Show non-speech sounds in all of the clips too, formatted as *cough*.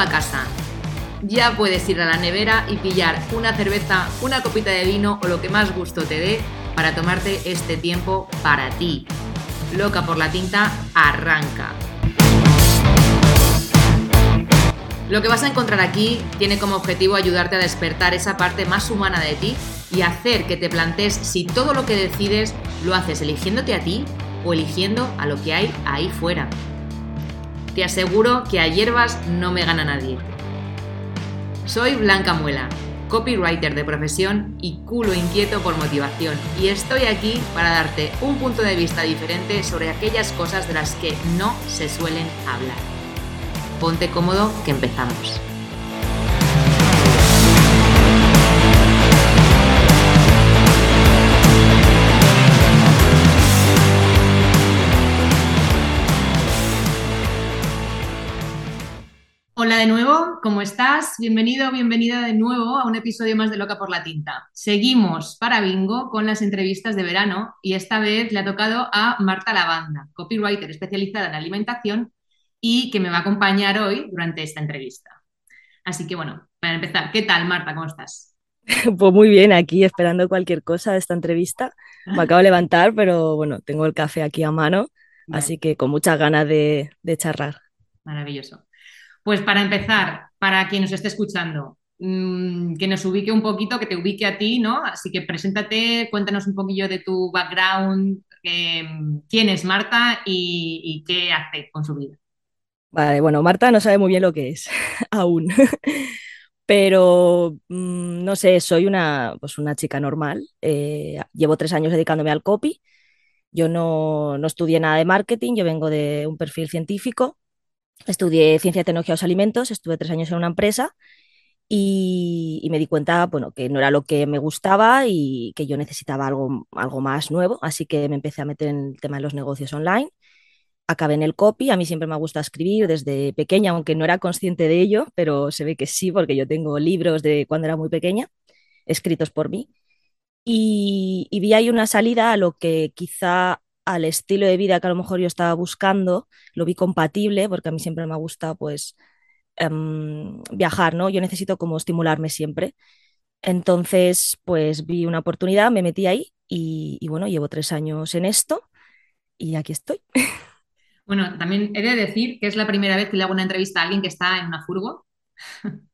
a casa. Ya puedes ir a la nevera y pillar una cerveza, una copita de vino o lo que más gusto te dé para tomarte este tiempo para ti. Loca por la tinta, arranca. Lo que vas a encontrar aquí tiene como objetivo ayudarte a despertar esa parte más humana de ti y hacer que te plantees si todo lo que decides lo haces eligiéndote a ti o eligiendo a lo que hay ahí fuera. Te aseguro que a hierbas no me gana nadie. Soy Blanca Muela, copywriter de profesión y culo inquieto por motivación, y estoy aquí para darte un punto de vista diferente sobre aquellas cosas de las que no se suelen hablar. Ponte cómodo que empezamos. Hola de nuevo, ¿cómo estás? Bienvenido, bienvenida de nuevo a un episodio más de Loca por la Tinta. Seguimos para Bingo con las entrevistas de verano y esta vez le ha tocado a Marta Lavanda, copywriter especializada en alimentación y que me va a acompañar hoy durante esta entrevista. Así que bueno, para empezar, ¿qué tal Marta? ¿Cómo estás? *laughs* Pues muy bien, aquí esperando cualquier cosa de esta entrevista. Me acabo de levantar, pero bueno, tengo el café aquí a mano, así que con muchas ganas de, de charlar. Maravilloso. Pues para empezar, para quien nos esté escuchando, mm, que nos ubique un poquito, que te ubique a ti, ¿no? Así que preséntate, cuéntanos un poquillo de tu background, em, quién es Marta y, qué hace con su vida. Vale, bueno, Marta no sabe muy bien lo que es *laughs* aún, pero mm, no sé, soy una, pues una chica normal. Eh, llevo tres años dedicándome al copy. Yo no, no estudié nada de marketing, yo vengo de un perfil científico Estudié ciencia, tecnología de los alimentos, estuve tres años en una empresa y, me di cuenta, bueno, que no era lo que me gustaba y que yo necesitaba algo, algo más nuevo, así que me empecé a meter en el tema de los negocios online. Acabé en el copy, a mí siempre me gusta escribir desde pequeña, aunque no era consciente de ello, pero se ve que sí, porque yo tengo libros de cuando era muy pequeña, escritos por mí. Y, y vi ahí una salida a lo que quizá al estilo de vida que a lo mejor yo estaba buscando, lo vi compatible, porque a mí siempre me gusta pues em, viajar, ¿no? Yo necesito como estimularme siempre. Entonces, pues vi una oportunidad, me metí ahí y, y bueno, llevo tres años en esto y aquí estoy. *laughs* Bueno, también he de decir que es la primera vez que le hago una entrevista a alguien que está en una furgo. *laughs*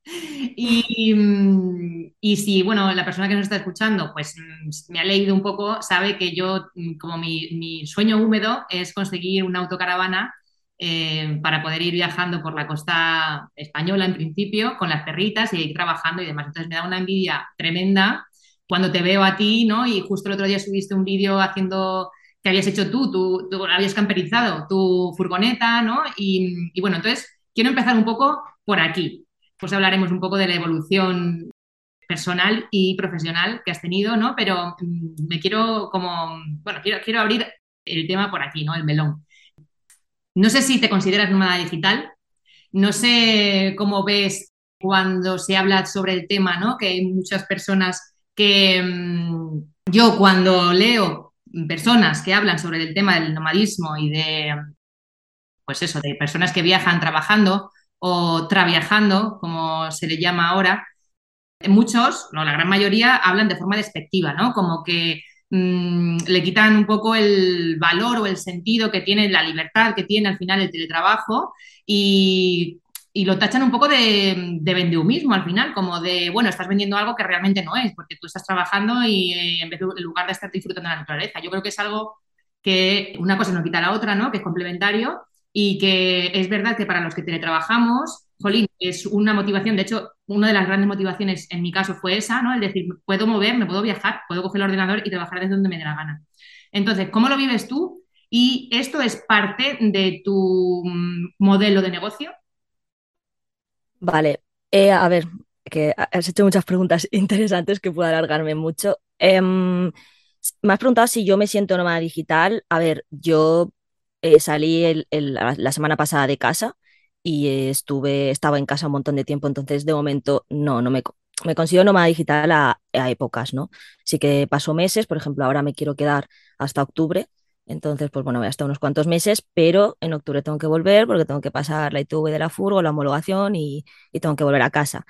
Mm, y, si, bueno, la persona que nos está escuchando, pues mm, me ha leído un poco, sabe que yo, mm, como mi, sueño húmedo es conseguir una autocaravana eh, para poder ir viajando por la costa española en principio, con las perritas y ir trabajando y demás. Entonces me da una envidia tremenda cuando te veo a ti, ¿no? Y justo el otro día subiste un vídeo haciendo que habías hecho tú, tú, tú habías camperizado tu furgoneta, ¿no? Y, y bueno, entonces quiero empezar un poco por aquí pues hablaremos un poco de la evolución personal y profesional que has tenido, ¿no? Pero mm, me quiero como, bueno, quiero, quiero abrir el tema por aquí, ¿no? El melón. No sé si te consideras nómada digital, no sé cómo ves cuando se habla sobre el tema, ¿no? Que hay muchas personas que mm, yo cuando leo personas que hablan sobre el tema del nomadismo y de, pues eso, de personas que viajan trabajando, o traviajando, como se le llama ahora, muchos, no, la gran mayoría, hablan de forma despectiva, ¿no? Como que mm, le quitan un poco el valor o el sentido que tiene la libertad que tiene al final el teletrabajo y, lo tachan un poco de, de vendehumismo al final, como de, bueno, estás vendiendo algo que realmente no es, porque tú estás trabajando y eh, en, vez de, en lugar de estar disfrutando de la naturaleza. Yo creo que es algo que una cosa no quita la otra, ¿no? Que es complementario y que es verdad que para los que teletrabajamos, jolín, es una motivación, de hecho, una de las grandes motivaciones en mi caso fue esa, ¿no? El decir, puedo moverme, puedo viajar, puedo coger el ordenador y trabajar desde donde me dé la gana. Entonces, ¿cómo lo vives tú? ¿Y esto es parte de tu mm, modelo de negocio? Vale, eh, a ver, que has hecho muchas preguntas *laughs* interesantes que puedo alargarme mucho. Em, me has preguntado si yo me siento nómada digital. A ver, yo eh, salí la semana pasada de casa y estuve, estaba en casa un montón de tiempo, entonces de momento no, no me, me considero nómada digital a, épocas, ¿no? Sí que paso meses, por ejemplo, ahora me quiero quedar hasta octubre Entonces, pues bueno, voy hasta unos cuantos meses, pero en octubre tengo que volver porque tengo que pasar la ITV de la furgo, la homologación y, tengo que volver a casa.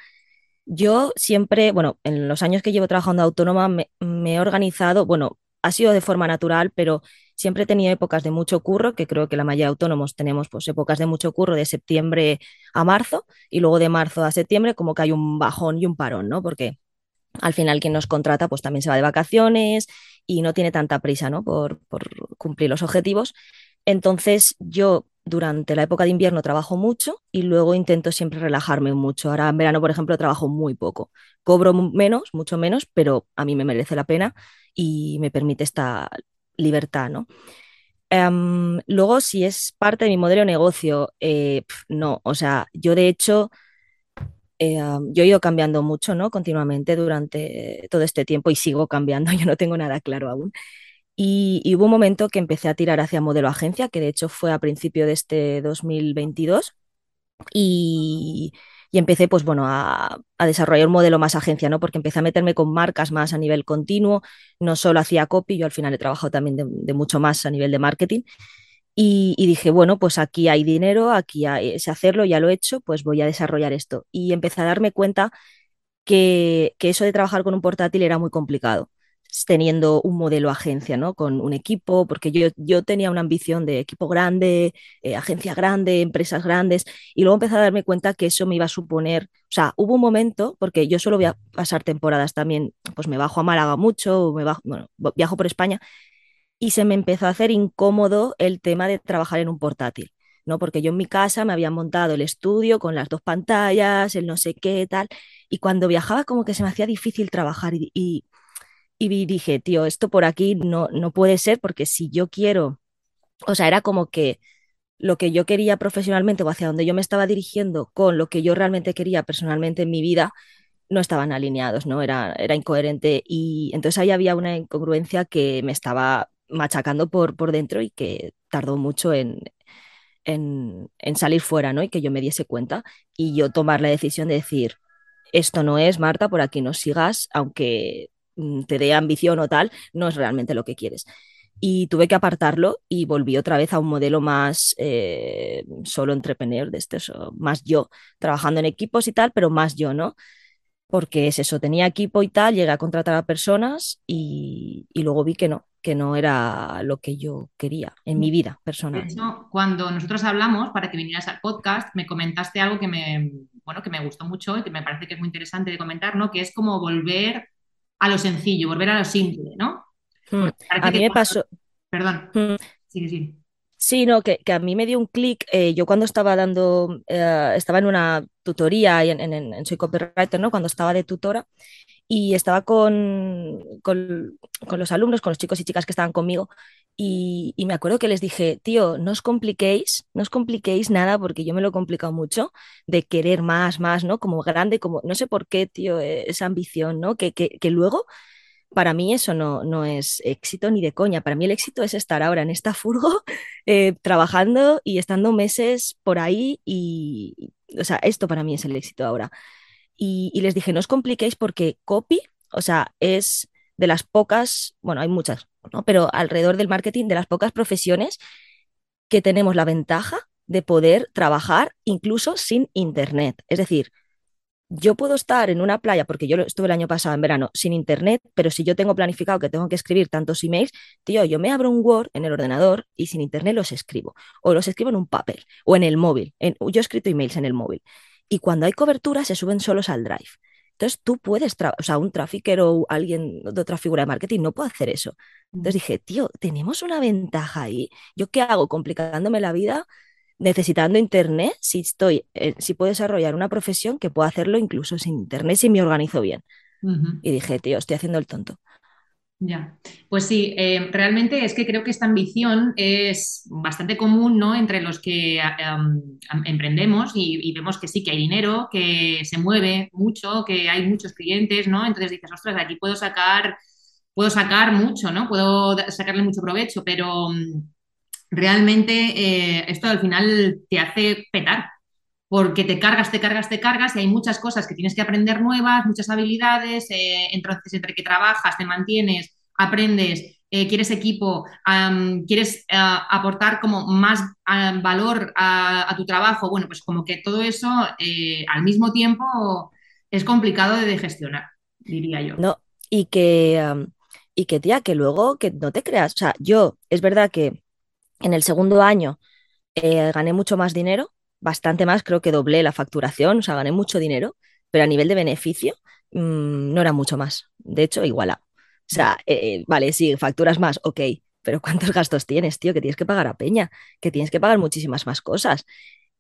Yo siempre, bueno, en los años que llevo trabajando autónoma me, he organizado, bueno, ha sido de forma natural, pero siempre he tenido épocas de mucho curro, que creo que la mayoría de autónomos tenemos pues épocas de mucho curro de septiembre a marzo y luego de marzo a septiembre como que hay un bajón y un parón, ¿no? Porque al final quien nos contrata pues también se va de vacaciones y no tiene tanta prisa, ¿no? Por, por cumplir los objetivos. Entonces yo durante la época de invierno trabajo mucho y luego intento siempre relajarme mucho. Ahora en verano, por ejemplo, trabajo muy poco. Cobro menos, mucho menos, pero a mí me merece la pena y me permite esta libertad, ¿no? Um, luego, si es parte de mi modelo de negocio, eh, no, o sea, yo de hecho, um, yo he ido cambiando mucho, ¿no? Continuamente durante todo este tiempo y sigo cambiando, *laughs* yo no tengo nada claro aún. Y, y, hubo un momento que empecé a tirar hacia modelo agencia, que de hecho fue a principio de este 2022. Y, y empecé pues bueno a, a, desarrollar un modelo más agencia, ¿no? Porque empecé a meterme con marcas más a nivel continuo, no solo hacía copy, yo al final he trabajado también de, mucho más a nivel de marketing. Y, dije, bueno, pues aquí hay dinero, aquí hay, hacerlo, ya lo he hecho, pues voy a desarrollar esto. Y empecé a darme cuenta que, que eso de trabajar con un portátil era muy complicado teniendo un modelo agencia, ¿no? Con un equipo, porque yo, yo tenía una ambición de equipo grande, eh, agencia grande, empresas grandes, y luego empecé a darme cuenta que eso me iba a suponer, o sea, hubo un momento, porque yo solo voy a pasar temporadas también, pues me bajo a Málaga mucho, me bajo, bueno, viajo por España, y se me empezó a hacer incómodo el tema de trabajar en un portátil. ¿no? Porque yo en mi casa me había montado el estudio con las dos pantallas, el no sé qué, tal, y cuando viajaba como que se me hacía difícil trabajar y, y y dije, tío, esto por aquí no, no puede ser porque si yo quiero, o sea, era como que lo que yo quería profesionalmente o hacia donde yo me estaba dirigiendo con lo que yo realmente quería personalmente en mi vida, no estaban alineados, ¿no? Era, era incoherente y entonces ahí había una incongruencia que me estaba machacando por, por dentro y que tardó mucho en, en, en salir fuera, ¿no? Y que yo me diese cuenta y yo tomar la decisión de decir, esto no es, Marta, por aquí no sigas, aunque te dé ambición o tal, no es realmente lo que quieres. Y tuve que apartarlo y volví otra vez a un modelo más eh, solo entrepreneur, de este, más yo, trabajando en equipos y tal, pero más yo, ¿no? Porque es eso, tenía equipo y tal, llegué a contratar a personas y, y luego vi que no, que no era lo que yo quería en mi vida personal. De hecho, cuando nosotros hablamos para que vinieras al podcast, me comentaste algo que me, bueno, que me gustó mucho y que me parece que es muy interesante de comentar, ¿no? Que es como volver a lo sencillo, volver a lo simple, ¿no? Hmm. A mí me pasó. Perdón. Hmm. Sí, sí. Sí, no, que, que, a mí me dio un clic. Eh, yo cuando estaba dando, eh, estaba en una tutoría en, en, en, Soy Copywriter, ¿no? Cuando estaba de tutora y estaba con, con, con, los alumnos, con los chicos y chicas que estaban conmigo y, me acuerdo que les dije, tío, no os compliquéis, no os compliquéis nada porque yo me lo he complicado mucho de querer más, más, ¿no? Como grande, como, no sé por qué, tío, eh, esa ambición, ¿no? Que, que, que luego, para mí eso no, no es éxito ni de coña, para mí el éxito es estar ahora en esta furgo *laughs* eh, trabajando y estando meses por ahí y, o sea, esto para mí es el éxito ahora. Y, y les dije, no os compliquéis porque copy, o sea, es de las pocas, bueno, hay muchas, pero alrededor del marketing, de las pocas profesiones que tenemos la ventaja de poder trabajar incluso sin internet. Es decir, yo puedo estar en una playa, porque yo estuve el año pasado en verano sin internet, pero si yo tengo planificado que tengo que escribir tantos emails, tío, yo me abro un Word en el ordenador y sin internet los escribo. O los escribo en un papel o en el móvil. Yo he escrito emails en el móvil. Y cuando hay cobertura se suben solos al drive. Entonces tú puedes, o sea, un trafficker o alguien de otra figura de marketing no puede hacer eso. Entonces dije, tío, tenemos una ventaja ahí. ¿Yo qué hago? Complicándome la vida, necesitando internet, si estoy, eh, si puedo desarrollar una profesión que pueda hacerlo incluso sin internet, si me organizo bien. Uh -huh. Y dije, tío, estoy haciendo el tonto. Ya, pues sí, eh, realmente es que creo que esta ambición es bastante común ¿no? entre los que um, emprendemos y, vemos que sí, que hay dinero, que se mueve mucho, que hay muchos clientes, ¿no? Entonces dices, ostras, de aquí puedo sacar, puedo sacar mucho, ¿no? Puedo sacarle mucho provecho, pero um, realmente eh, esto al final te hace petar, porque te cargas, te cargas, te cargas y hay muchas cosas que tienes que aprender nuevas, muchas habilidades, eh, entonces entre que trabajas, te mantienes, aprendes, eh, quieres equipo, quieres uh, aportar como más valor a, tu trabajo, bueno, pues como que todo eso eh, al mismo tiempo es complicado de gestionar, diría yo. No, y que, y que, tía, que luego que no te creas, o sea, yo, es verdad que en el segundo año eh, gané mucho más dinero, bastante más, creo que doblé la facturación, o sea, gané mucho dinero, pero a nivel de beneficio mmm, no era mucho más. De hecho, iguala. O sea, eh, vale, sí, facturas más, ok, pero ¿cuántos *laughs* gastos tienes, tío? Que tienes que pagar a Peña, que tienes que pagar muchísimas más cosas.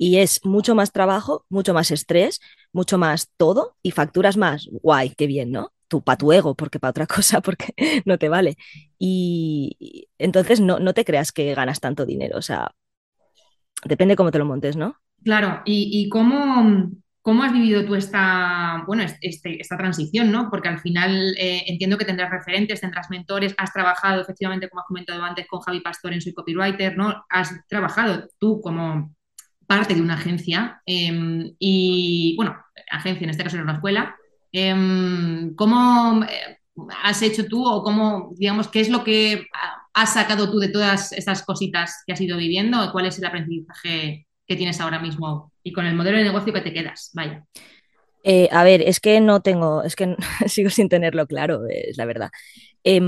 Y es mucho más trabajo, mucho más estrés, mucho más todo y facturas más. Guay, qué bien, ¿no? Tú, para tu ego, porque para otra *laughs* cosa, porque no te vale. Y, y entonces no, no te creas que ganas tanto dinero, o sea, depende cómo te lo montes, ¿no? Claro, y, cómo, ¿Cómo has vivido tú esta, bueno, este, esta transición, ¿no? Porque al final eh, entiendo que tendrás referentes, tendrás mentores, has trabajado efectivamente, como has comentado antes, con Javi Pastor en Soy Copywriter, ¿no? Has trabajado tú como parte de una agencia eh, y, bueno, agencia en este caso era una escuela. Eh, ¿Cómo eh, has hecho tú o cómo, digamos, qué es lo que has sacado tú de todas estas cositas que has ido viviendo? ¿Cuál es el aprendizaje que tienes ahora mismo y con el modelo de negocio que te quedas. Vaya. Eh, a ver, es que no tengo, es que *laughs* sigo sin tenerlo claro, es la verdad. Eh,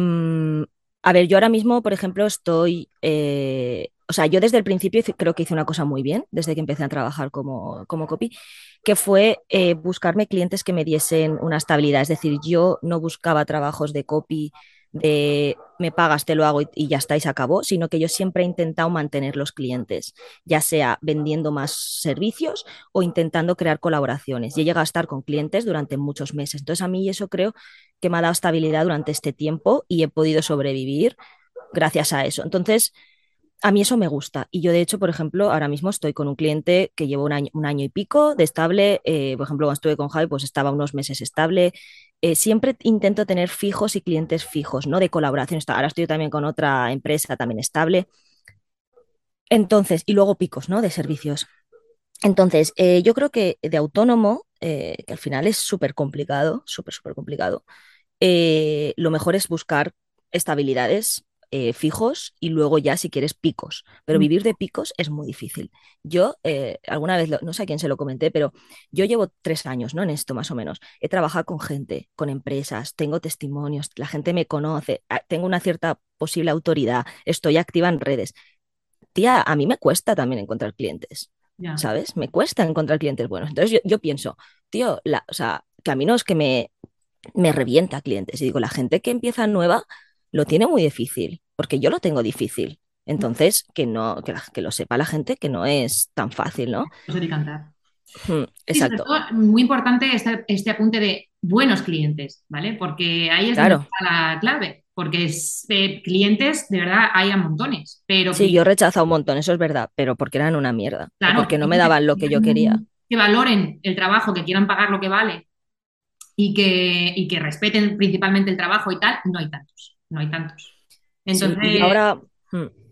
a ver, yo ahora mismo, por ejemplo, estoy, eh, o sea, yo desde el principio creo que hice una cosa muy bien, desde que empecé a trabajar como, como copy, que fue eh, buscarme clientes que me diesen una estabilidad. Es decir, yo no buscaba trabajos de copy de me pagas, te lo hago y, ya está y se acabó, sino que yo siempre he intentado mantener los clientes, ya sea vendiendo más servicios o intentando crear colaboraciones. Y he llegado a estar con clientes durante muchos meses. Entonces a mí eso creo que me ha dado estabilidad durante este tiempo y he podido sobrevivir gracias a eso. Entonces, a mí eso me gusta. Y yo, de hecho, por ejemplo, ahora mismo estoy con un cliente que llevo un año, un año y pico de estable. Eh, por ejemplo, cuando estuve con Javi, pues estaba unos meses estable. Eh, siempre intento tener fijos y clientes fijos, ¿no? De colaboración. Ahora estoy también con otra empresa también estable. Entonces, y luego picos, ¿no? De servicios. Entonces, eh, yo creo que de autónomo, que al final es súper complicado, súper, súper complicado, lo mejor es buscar estabilidades eh, fijos y luego ya si quieres picos. Pero Mm. vivir de picos es muy difícil. Yo eh, alguna vez, lo- no sé a quién se lo comenté, pero yo llevo tres años, ¿no? En esto más o menos. He trabajado con gente, con empresas, tengo testimonios, la gente me conoce, tengo una cierta posible autoridad, estoy activa en redes. Tía, a mí me cuesta también encontrar clientes, Ya. ¿sabes? Me cuesta encontrar clientes buenos. Entonces yo, yo pienso, tío, la, o sea, que a mí no es que me, me revienta clientes. Y digo, la gente que empieza nueva lo tiene muy difícil, porque yo lo tengo difícil. Entonces, que no, que, la- que lo sepa la gente que no es tan fácil, ¿no? Eso de cantar. Hmm, Y sobre exacto, todo, muy importante este, este apunte de buenos clientes, ¿vale? Porque ahí es donde claro. está la clave. Porque es, eh, clientes, de verdad, hay a montones. Pero Sí, yo he rechazado un montón, eso es verdad, pero porque eran una mierda claro, porque no me daban lo que yo quería. que valoren el trabajo, que quieran pagar lo que vale y que, y que respeten principalmente el trabajo y tal, no hay tantos. No hay tantos. Sí, y ahora,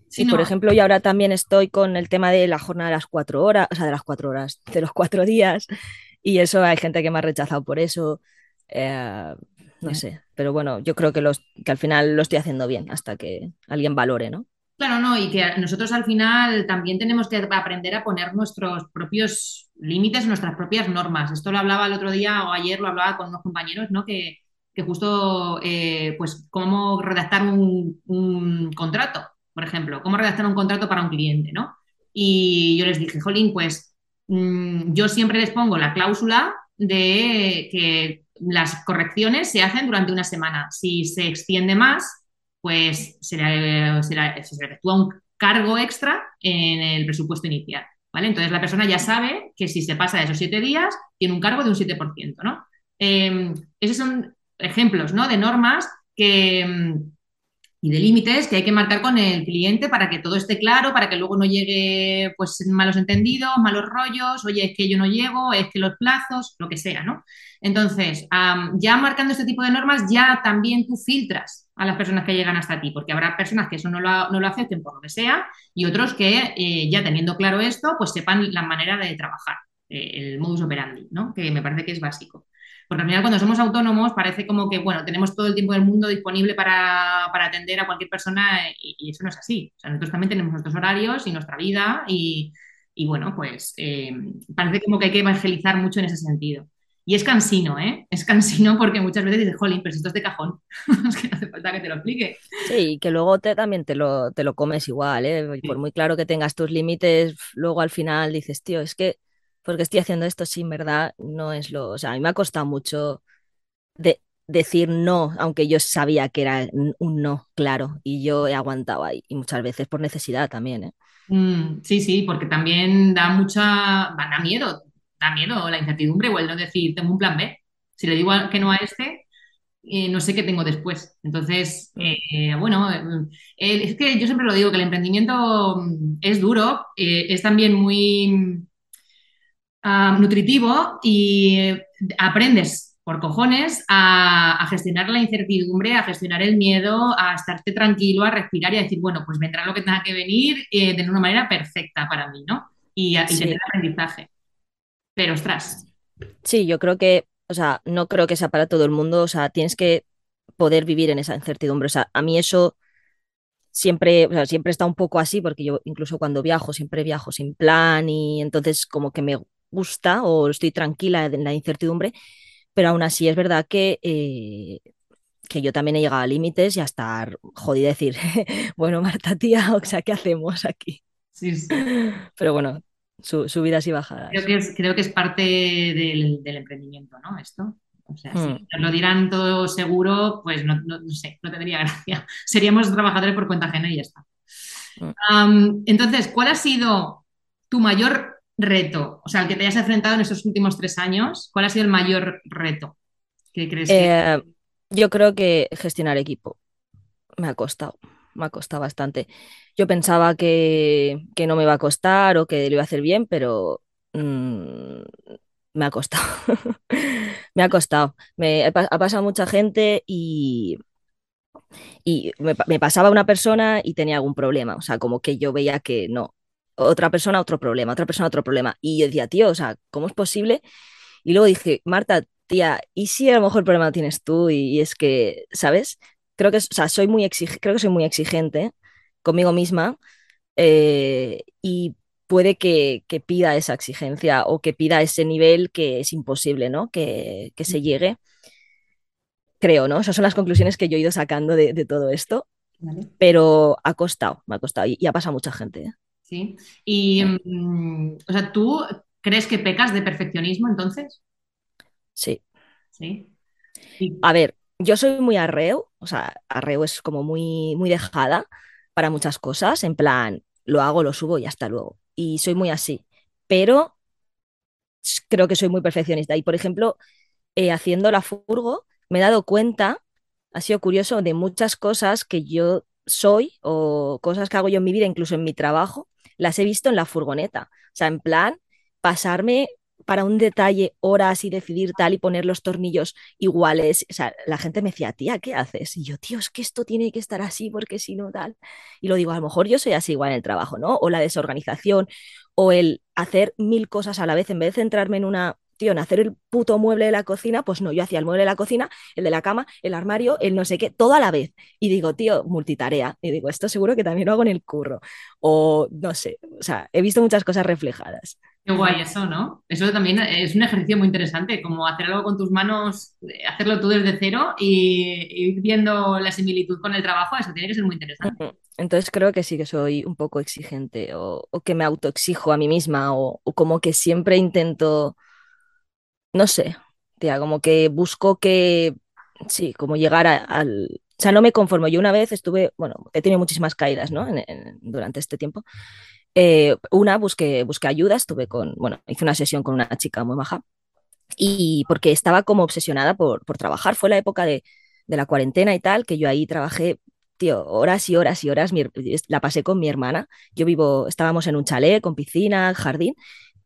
sí, y por no, ejemplo, yo ahora también estoy con el tema de la jornada de las cuatro horas, o sea, de las cuatro horas, de los cuatro días, y eso hay gente que me ha rechazado por eso, eh, no sé, pero bueno, yo creo que, los, que al final lo estoy haciendo bien hasta que alguien valore, ¿no? Claro, no, y que nosotros al final también tenemos que aprender a poner nuestros propios límites, nuestras propias normas. Esto lo hablaba el otro día o ayer lo hablaba con unos compañeros, ¿no? Que, que justo, eh, pues, cómo redactar un, contrato, por ejemplo, cómo redactar un contrato para un cliente, ¿no? Y yo les dije, Jolín, pues mm, yo siempre les pongo la cláusula de que las correcciones se hacen durante una semana. Si se extiende más, pues se le, se efectúa un cargo extra en el presupuesto inicial, ¿vale? Entonces la persona ya sabe que si se pasa de esos siete días, tiene un cargo de un 7%, ¿no? Eh, esos son ejemplos, ¿no? De normas mm, y de límites que hay que marcar con el cliente para que todo esté claro, para que luego no llegue pues malos entendidos, malos rollos, oye, es que yo no llego, es que los plazos, lo que sea, ¿no? Entonces, ya marcando este tipo de normas, ya también tú filtras a las personas que llegan hasta ti, porque habrá personas que eso no lo, no lo acepten por lo que sea y otros que eh, ya teniendo claro esto, pues sepan la manera de trabajar, eh, el modus operandi, ¿no? Que me parece que es básico. Porque al final cuando somos autónomos parece como que, bueno, tenemos todo el tiempo del mundo disponible para, para atender a cualquier persona y, y, eso no es así. O sea, nosotros también tenemos nuestros horarios y nuestra vida y, y bueno, pues eh, parece como que hay que evangelizar mucho en ese sentido. Y es cansino, ¿eh? Es cansino porque muchas veces dices, jolín, pero si esto es de cajón, *laughs* es que no hace falta que te lo explique. Sí, que luego te, también te lo, te lo comes igual, ¿eh? Por muy claro que tengas tus límites, luego al final dices, tío, es que porque estoy haciendo esto, sí, en verdad, no es lo. O sea, a mí me ha costado mucho de decir no, aunque yo sabía que era un no, claro, y yo he aguantado ahí, y muchas veces por necesidad también, ¿eh? Mm, sí, sí, porque también da mucha, da miedo, da miedo la incertidumbre o el no decir, tengo un plan B. Si le digo que no a este, eh, no sé qué tengo después. Entonces, eh, bueno, eh, es que yo siempre lo digo, que el emprendimiento es duro, es también muy uh, nutritivo y aprendes por cojones a, a, gestionar la incertidumbre, a gestionar el miedo, a estarte tranquilo, a respirar y a decir, bueno, pues vendrá lo que tenga que venir de una manera perfecta para mí, ¿no? Y, y sí. tener aprendizaje. Pero ostras. Sí, yo creo que, o sea, no creo que sea para todo el mundo, o sea, tienes que poder vivir en esa incertidumbre. O sea, a mí eso siempre, o sea, siempre está un poco así, porque yo incluso cuando viajo, siempre viajo sin plan y entonces como que me gusta o estoy tranquila en la incertidumbre, pero aún así es verdad que, eh, que yo también he llegado a límites y a estar jodida decir, *laughs* bueno, Marta, tía, o sea, ¿qué hacemos aquí? Sí, sí. *laughs* Pero bueno, su, subidas y bajadas. Creo que es, creo que es parte del, del emprendimiento, ¿no? Esto. O sea, hmm. si nos lo dirán todo seguro, pues no, no, no, sé, no tendría *laughs* gracia. Seríamos trabajadores por cuenta ajena y ya está. Hmm. Um, entonces, ¿cuál ha sido tu mayor reto? O sea, el que te hayas enfrentado en estos últimos tres años, ¿cuál ha sido el mayor reto que crees que... Eh, yo creo que gestionar equipo me ha costado me ha costado bastante. Yo pensaba que, que, no me iba a costar o que lo iba a hacer bien, pero mmm, *laughs* me ha costado. me ha costado. Me, ha pasado mucha gente y, y me, me, pasaba una persona y tenía algún problema. O sea, como que yo veía que no. Otra persona, otro problema, otra persona, otro problema. Y yo decía, tío, o sea, ¿cómo es posible? Y luego dije, Marta, tía, ¿y si a lo mejor el problema lo tienes tú? Y, y es que, ¿sabes? creo que, o sea, soy muy creo que soy muy exigente conmigo misma eh, y puede que, que, pida esa exigencia o que pida ese nivel que es imposible, ¿no? Que, que se llegue. Creo, ¿no? Esas son las conclusiones que yo he ido sacando de, de todo esto. Vale. Pero ha costado, me ha costado y, y ha pasado mucha gente. ¿eh? Sí. Y, um, o sea, ¿tú crees que pecas de perfeccionismo entonces? Sí. Sí. A ver, yo soy muy arreo, o sea, arreo es como muy, muy dejada para muchas cosas, en plan, lo hago, lo subo y hasta luego. Y soy muy así, pero creo que soy muy perfeccionista. Y por ejemplo, eh, haciendo la furgo, me he dado cuenta, ha sido curioso, de muchas cosas que yo soy o cosas que hago yo en mi vida, incluso en mi trabajo, las he visto en la furgoneta. O sea, en plan, pasarme para un detalle horas y decidir tal y poner los tornillos iguales. O sea, la gente me decía, tía, ¿qué haces? Y yo, tío, es que esto tiene que estar así porque si no tal. Y lo digo, a lo mejor yo soy así igual en el trabajo, ¿no? O la desorganización, o el hacer mil cosas a la vez en vez de centrarme en una tío, en hacer el puto mueble de la cocina, pues no, yo hacía el mueble de la cocina, el de la cama, el armario, el no sé qué, todo a la vez. Y digo, tío, multitarea. Y digo, esto seguro que también lo hago en el curro. O no sé, o sea, he visto muchas cosas reflejadas. Qué guay eso, ¿no? Eso también es un ejercicio muy interesante, como hacer algo con tus manos, hacerlo tú desde cero y ir viendo la similitud con el trabajo, eso tiene que ser muy interesante. Entonces creo que sí que soy un poco exigente o, o que me autoexijo a mí misma o, o como que siempre intento no sé, tía, como que busco que, sí, como llegar a, al... O sea, no me conformo. Yo una vez estuve, bueno, he tenido muchísimas caídas, ¿no? En, en, durante este tiempo. Eh, una, busqué, busqué ayuda, estuve con, bueno, hice una sesión con una chica muy maja y porque estaba como obsesionada por, por trabajar. Fue la época de, de la cuarentena y tal, que yo ahí trabajé tío, horas y horas y horas, mi, la pasé con mi hermana. Yo vivo, estábamos en un chalet con piscina, jardín,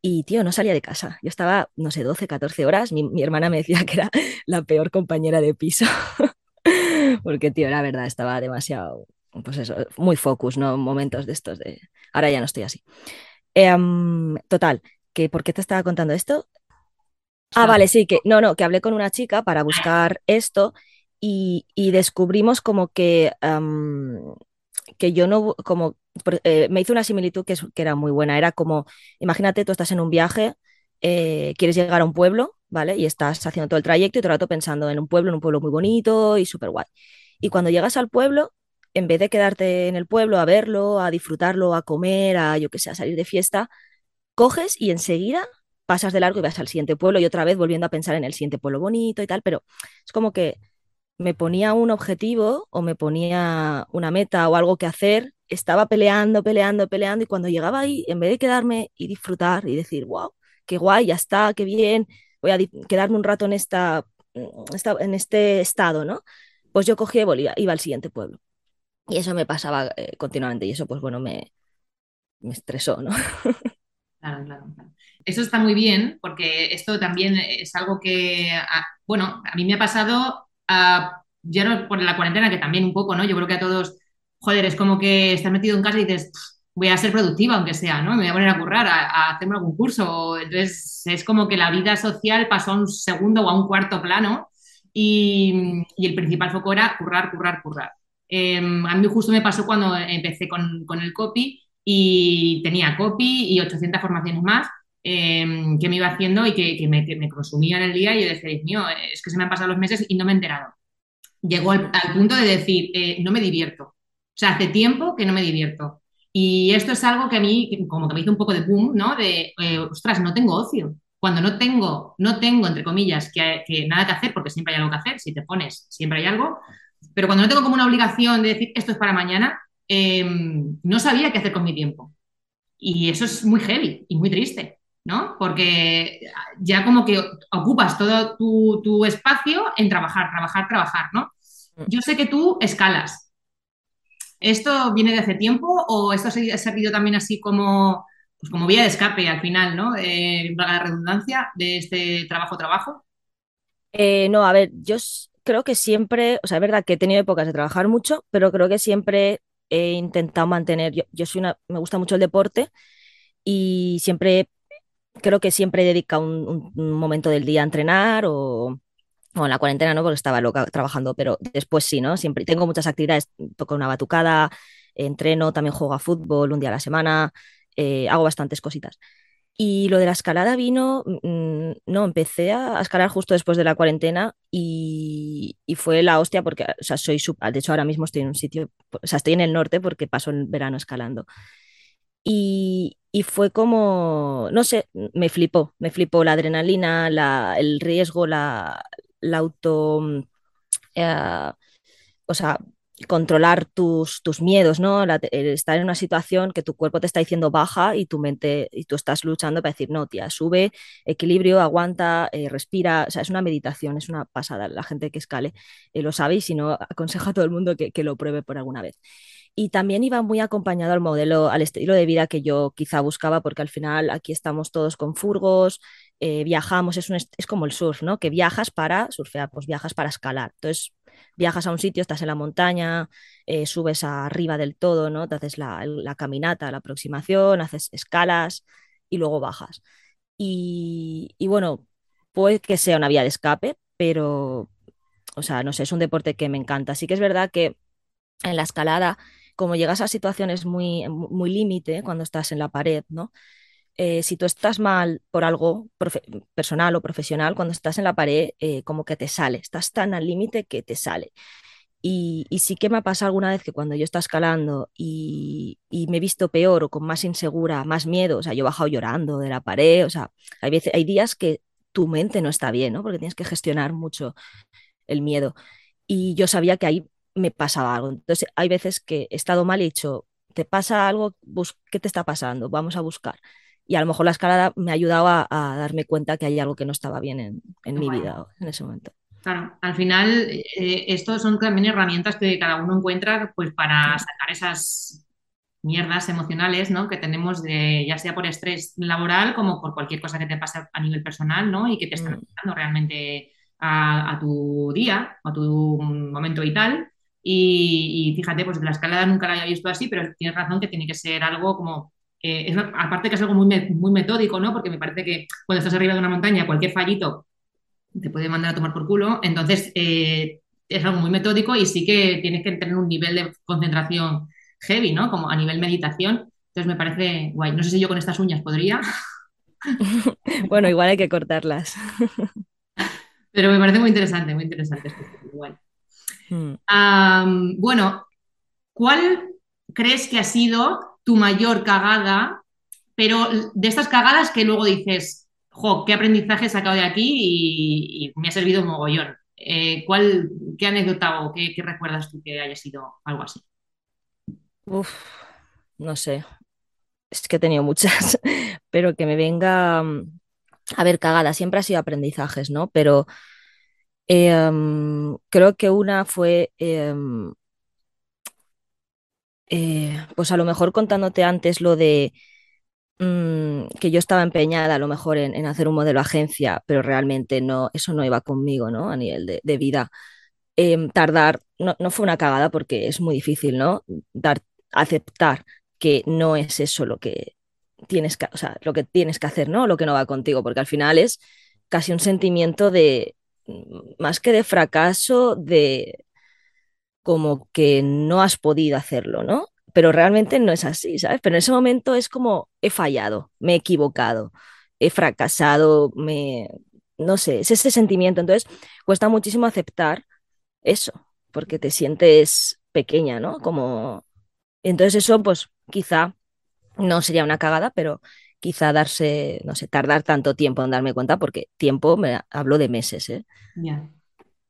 y, tío, no salía de casa. Yo estaba, no sé, 12, 14 horas. Mi, hermana me decía que era *laughs* la peor compañera de piso. *laughs* Porque, tío, la verdad, estaba demasiado, pues eso, muy focus, ¿no? Momentos de estos de... Ahora ya no estoy así. Um, total, que ¿por qué te estaba contando esto? Ah, vale, sí, que no, no, que hablé con una chica para buscar esto y, y descubrimos como que, um, que yo no, como, eh, me hizo una similitud que, es, que, era muy buena. Era como, imagínate, tú estás en un viaje, eh, quieres llegar a un pueblo, ¿vale? Y estás haciendo todo el trayecto y todo el rato pensando en un pueblo, en un pueblo muy bonito y súper guay. Y cuando llegas al pueblo, en vez de quedarte en el pueblo a verlo, a disfrutarlo, a comer, a yo que sé, a salir de fiesta, coges y enseguida pasas de largo y vas al siguiente pueblo y otra vez volviendo a pensar en el siguiente pueblo bonito y tal, pero es como que me ponía un objetivo o me ponía una meta o algo que hacer, estaba peleando, peleando, peleando y cuando llegaba ahí, en vez de quedarme y disfrutar y decir, wow, qué guay, ya está, qué bien, voy a quedarme un rato en, esta, en este estado, ¿no? Pues yo cogía y iba al siguiente pueblo. Y eso me pasaba eh, continuamente y eso pues bueno me, me estresó, ¿no? *laughs* Claro, claro, claro. Eso está muy bien porque esto también es algo que, bueno, a mí me ha pasado, ya no por la cuarentena, que también un poco, ¿no? Yo creo que a todos, joder, es como que estás metido en casa y dices, voy a ser productiva, aunque sea, ¿no? Me voy a poner a currar, a, a hacerme algún curso. Entonces, es como que la vida social pasó a un segundo o a un cuarto plano y, y el principal foco era currar, currar, currar. Eh, a mí justo me pasó cuando empecé con, con el copy y tenía copy y 800 formaciones más eh, que me iba haciendo y que, que, me, que, me, consumían el día y yo decía, Dios mío, es que se me han pasado los meses y no me he enterado. Llegó al, al punto de decir, eh, no me divierto. O sea, hace tiempo que no me divierto. Y esto es algo que a mí, como que me hizo un poco de boom, ¿no? De, eh, ostras, no tengo ocio. Cuando no tengo, no tengo, entre comillas, que, que, nada que hacer, porque siempre hay algo que hacer, si te pones, siempre hay algo, pero cuando no tengo como una obligación de decir, esto es para mañana, eh, no sabía qué hacer con mi tiempo. Y eso es muy heavy y muy triste, ¿no? Porque ya como que ocupas todo tu, tu espacio en trabajar, trabajar, trabajar, ¿no? Yo sé que tú escalas. ¿Esto viene de hace tiempo o esto ha servido también así como, pues como vía de escape al final, ¿no? Eh, la redundancia de este trabajo-trabajo. Eh, no, a ver, yo creo que siempre, o sea, es verdad que he tenido épocas de trabajar mucho, pero creo que siempre he intentado mantener, yo, yo soy una, me gusta mucho el deporte y siempre, creo que siempre he dedicado un, momento del día a entrenar o, bueno, en la cuarentena no, porque estaba loca trabajando, pero después sí, ¿no? Siempre tengo muchas actividades, toco una batucada, entreno, también juego a fútbol un día a la semana, eh, hago bastantes cositas. Y lo de la escalada vino, mmm, no, empecé a escalar justo después de la cuarentena y, y fue la hostia porque, o sea, soy, sub, de hecho ahora mismo estoy en un sitio, o sea, estoy en el norte porque paso el verano escalando. Y, y, fue como, no sé, me flipó, me flipó la adrenalina, el riesgo, la, auto, eh, o sea, controlar tus, tus miedos, ¿no? La, estar en una situación que tu cuerpo te está diciendo baja y tu mente, y tú estás luchando para decir, no, tía, sube, equilibrio, aguanta, eh, respira, o sea, es una meditación, es una pasada, la gente que escale eh, lo sabe y si no, aconsejo a todo el mundo que, que lo pruebe por alguna vez y también iba muy acompañado al modelo, al estilo de vida que yo quizá buscaba, porque al final aquí estamos todos con furgos, eh, viajamos, es, un, es como el surf, ¿no? Que viajas para surfear, pues viajas para escalar. Entonces, viajas a un sitio, estás en la montaña, eh, subes arriba del todo, ¿no? Te haces la, la, caminata, la aproximación, haces escalas y luego bajas. Y, y bueno, puede que sea una vía de escape, pero, o sea, no sé, es un deporte que me encanta. Sí que es verdad que en la escalada como llegas a situaciones muy, muy límite cuando estás en la pared, ¿no? Eh, si tú estás mal por algo personal o profesional, cuando estás en la pared, eh, como que te sale, estás tan al límite que te sale. Y, y, sí que me ha pasado alguna vez que cuando yo estaba escalando y, me he visto peor o con más insegura, más miedo, o sea, yo he bajado llorando de la pared, o sea, hay, veces, hay días que tu mente no está bien, ¿no? Porque tienes que gestionar mucho el miedo. Y yo sabía que ahí me pasaba algo. Entonces, hay veces que he estado mal y he dicho, ¿te pasa algo? ¿Qué te está pasando? Vamos a buscar. Y a lo mejor la escalada me ha ayudado a, a darme cuenta que hay algo que no estaba bien en, en mi vida en ese momento. Claro, al final, eh, estos son también herramientas que cada uno encuentra pues para sacar esas mierdas emocionales ¿no? que tenemos de ya sea por estrés laboral como por cualquier cosa que te pase a nivel personal ¿no? y que te está afectando realmente a, a, tu día, a tu momento vital. Y, y, fíjate, pues la escalada nunca la había visto así, pero tienes razón que tiene que ser algo como eh, es, aparte que es algo muy, muy metódico, ¿no? Porque me parece que cuando estás arriba de una montaña, cualquier fallito te puede mandar a tomar por culo. Entonces, eh, es algo muy metódico y sí que tienes que tener un nivel de concentración heavy, ¿no? Como a nivel meditación. Entonces me parece guay. No sé si yo con estas uñas podría. *laughs* bueno, igual hay que cortarlas. *laughs* Pero me parece muy interesante, muy interesante. Hmm. bueno, ¿cuál crees que ha sido tu mayor cagada? Pero de estas cagadas que luego dices, jo, qué aprendizaje he sacado de aquí y, me ha servido un mogollón. Eh, ¿cuál, ¿Qué anécdota o qué, recuerdas tú que haya sido algo así? Uf, no sé. Es que he tenido muchas, *laughs* pero que me venga mm, a ver, cagada, siempre ha sido aprendizajes, ¿no? Pero em, creo que una fue, em, eh, pues a lo mejor contándote antes lo de mm, que yo estaba empeñada a lo mejor en, hacer un modelo agencia, pero realmente no, eso no iba conmigo, ¿no? A nivel de, vida. Em, tardar, no, no, fue una cagada porque es muy difícil, ¿no? Dar, aceptar que no es eso lo que, tienes que, o sea, lo que tienes que hacer, ¿no? Lo que no va contigo, porque al final es casi un sentimiento de, más que de fracaso, de como que no has podido hacerlo, ¿no? Pero realmente no es así, ¿sabes? Pero en ese momento es como he fallado, me he equivocado, he fracasado, me, no sé, es ese sentimiento. Entonces, cuesta muchísimo aceptar eso, porque te sientes pequeña, ¿no? Como... Entonces eso, pues quizá no sería una cagada, pero quizá darse, no sé, tardar tanto tiempo en darme cuenta, porque tiempo me hablo de meses, ¿eh? Ya,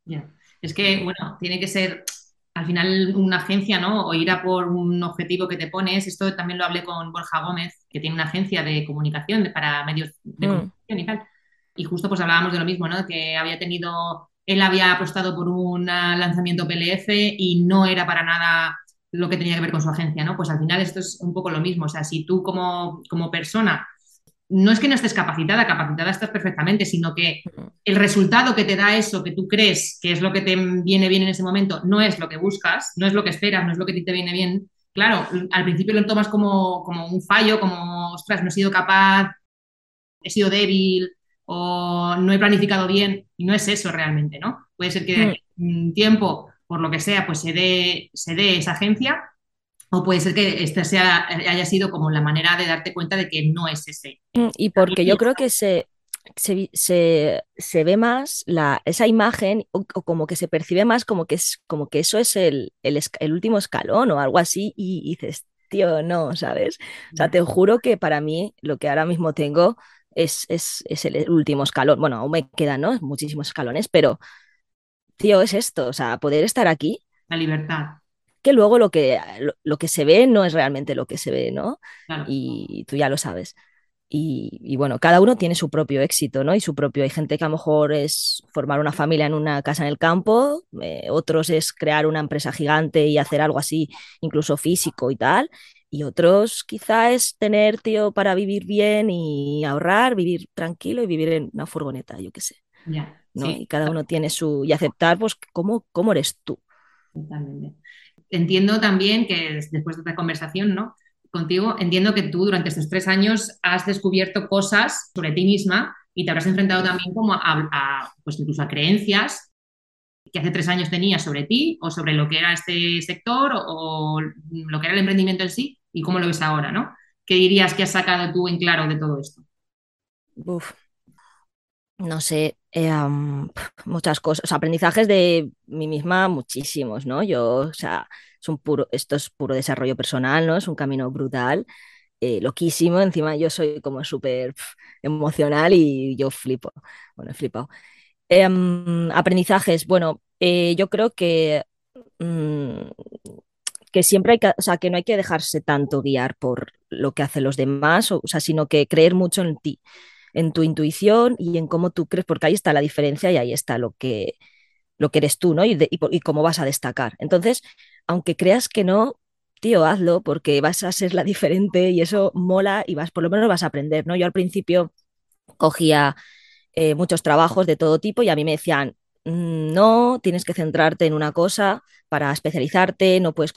ya. Es que, bueno, tiene que ser al final una agencia, ¿no? O ir a por un objetivo que te pones. Esto también lo hablé con Borja Gómez, que tiene una agencia de comunicación para medios de mm. comunicación y tal. Y justo pues hablábamos de lo mismo, ¿no? Que había tenido, él había apostado por un lanzamiento PLF y no era para nada lo que tenía que ver con su agencia, ¿no? Pues al final esto es un poco lo mismo. O sea, si tú como, como persona no es que no estés capacitada, capacitada estás perfectamente, sino que el resultado que te da eso que tú crees que es lo que te viene bien en ese momento, no es lo que buscas, no es lo que esperas, no es lo que te viene bien. Claro, al principio lo tomas como, como un fallo, como, ostras, no he sido capaz, he sido débil o no he planificado bien, y no es eso realmente, ¿no? Puede ser que de un tiempo por lo que sea, pues se dé, se dé esa agencia, o puede ser que esta sea, haya sido como la manera de darte cuenta de que no es ese. Mm, y porque yo creo que se, se, se, ve más la, esa imagen o, como que se percibe más como que, es, como que eso es el, el, el último escalón o algo así y, dices, tío, no, ¿sabes? O sea, te juro que para mí lo que ahora mismo tengo es, es, es el último escalón. Bueno, aún me quedan ¿no? muchísimos escalones, pero tío, es esto, o sea, poder estar aquí. La libertad. Que luego lo que, lo, que se ve no es realmente lo que se ve, ¿no? Y tú ya lo sabes. Y, bueno, cada uno tiene su propio éxito, ¿no? Y su propio. Hay gente que a lo mejor es formar una familia en una casa en el campo, eh, otros es crear una empresa gigante y hacer algo así, incluso físico y tal. Y otros quizá es tener, tío, para vivir bien y ahorrar, vivir tranquilo y vivir en una furgoneta, yo qué sé. Ya. Y cada uno tiene su... y aceptar, pues, cómo, cómo eres tú. Totalmente. Entiendo también que después de esta conversación, ¿no? Contigo, entiendo que tú durante estos tres años has descubierto cosas sobre ti misma y te habrás enfrentado también como a, pues incluso a creencias que hace tres años tenías sobre ti o sobre lo que era este sector o, lo que era el emprendimiento en sí y cómo lo ves ahora, ¿no? ¿Qué dirías que has sacado tú en claro de todo esto? Uf, no sé, eh, muchas cosas, aprendizajes de mí misma, muchísimos, ¿no? Yo, o sea, es un puro, esto es puro desarrollo personal, ¿no? Es un camino brutal, eh, loquísimo, encima yo soy como súper emocional y yo flipo, bueno, he flipado. Em, aprendizajes, bueno, eh, yo creo que, mm, que siempre hay que, o sea, que no hay que dejarse tanto guiar por lo que hacen los demás, o sea, sino que creer mucho en ti en tu intuición y en cómo tú crees, porque ahí está la diferencia y ahí está lo que, lo que eres tú, ¿no? Y, y, cómo vas a destacar. Entonces, aunque creas que no, tío, hazlo porque vas a ser la *laughs* diferente y eso mola y vas, por lo menos vas a aprender, ¿no? Yo al principio cogía eh, muchos trabajos de todo tipo y a mí me decían, no, tienes que centrarte en una cosa para especializarte, no puedes,